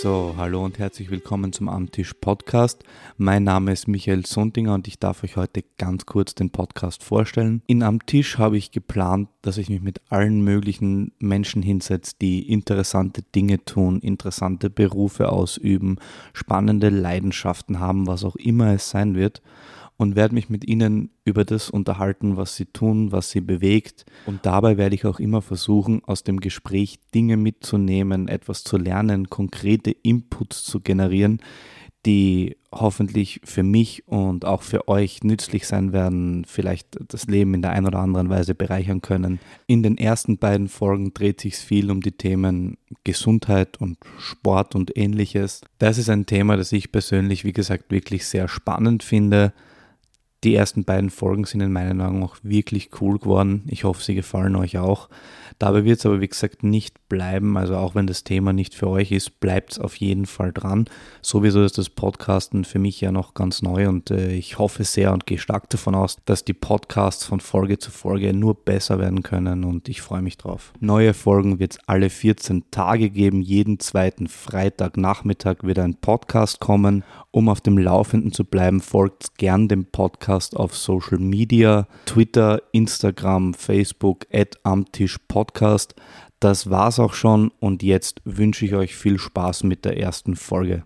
So, hallo und herzlich willkommen zum Amtisch Podcast. Mein Name ist Michael Sondinger und ich darf euch heute ganz kurz den Podcast vorstellen. In Amtisch habe ich geplant, dass ich mich mit allen möglichen Menschen hinsetze, die interessante Dinge tun, interessante Berufe ausüben, spannende Leidenschaften haben, was auch immer es sein wird und werde mich mit ihnen über das unterhalten, was sie tun, was sie bewegt. Und dabei werde ich auch immer versuchen, aus dem Gespräch Dinge mitzunehmen, etwas zu lernen, konkrete Inputs zu generieren, die hoffentlich für mich und auch für euch nützlich sein werden, vielleicht das Leben in der einen oder anderen Weise bereichern können. In den ersten beiden Folgen dreht sich viel um die Themen Gesundheit und Sport und ähnliches. Das ist ein Thema, das ich persönlich, wie gesagt, wirklich sehr spannend finde. Die ersten beiden Folgen sind in meinen Augen auch wirklich cool geworden. Ich hoffe, sie gefallen euch auch. Dabei wird es aber, wie gesagt, nicht bleiben. Also auch wenn das Thema nicht für euch ist, bleibt es auf jeden Fall dran. Sowieso ist das Podcasten für mich ja noch ganz neu und äh, ich hoffe sehr und gehe stark davon aus, dass die Podcasts von Folge zu Folge nur besser werden können und ich freue mich drauf. Neue Folgen wird es alle 14 Tage geben. Jeden zweiten Freitagnachmittag wird ein Podcast kommen. Um auf dem Laufenden zu bleiben, folgt gern dem Podcast auf Social Media, Twitter, Instagram, Facebook, at Podcast. Das war's auch schon und jetzt wünsche ich euch viel Spaß mit der ersten Folge.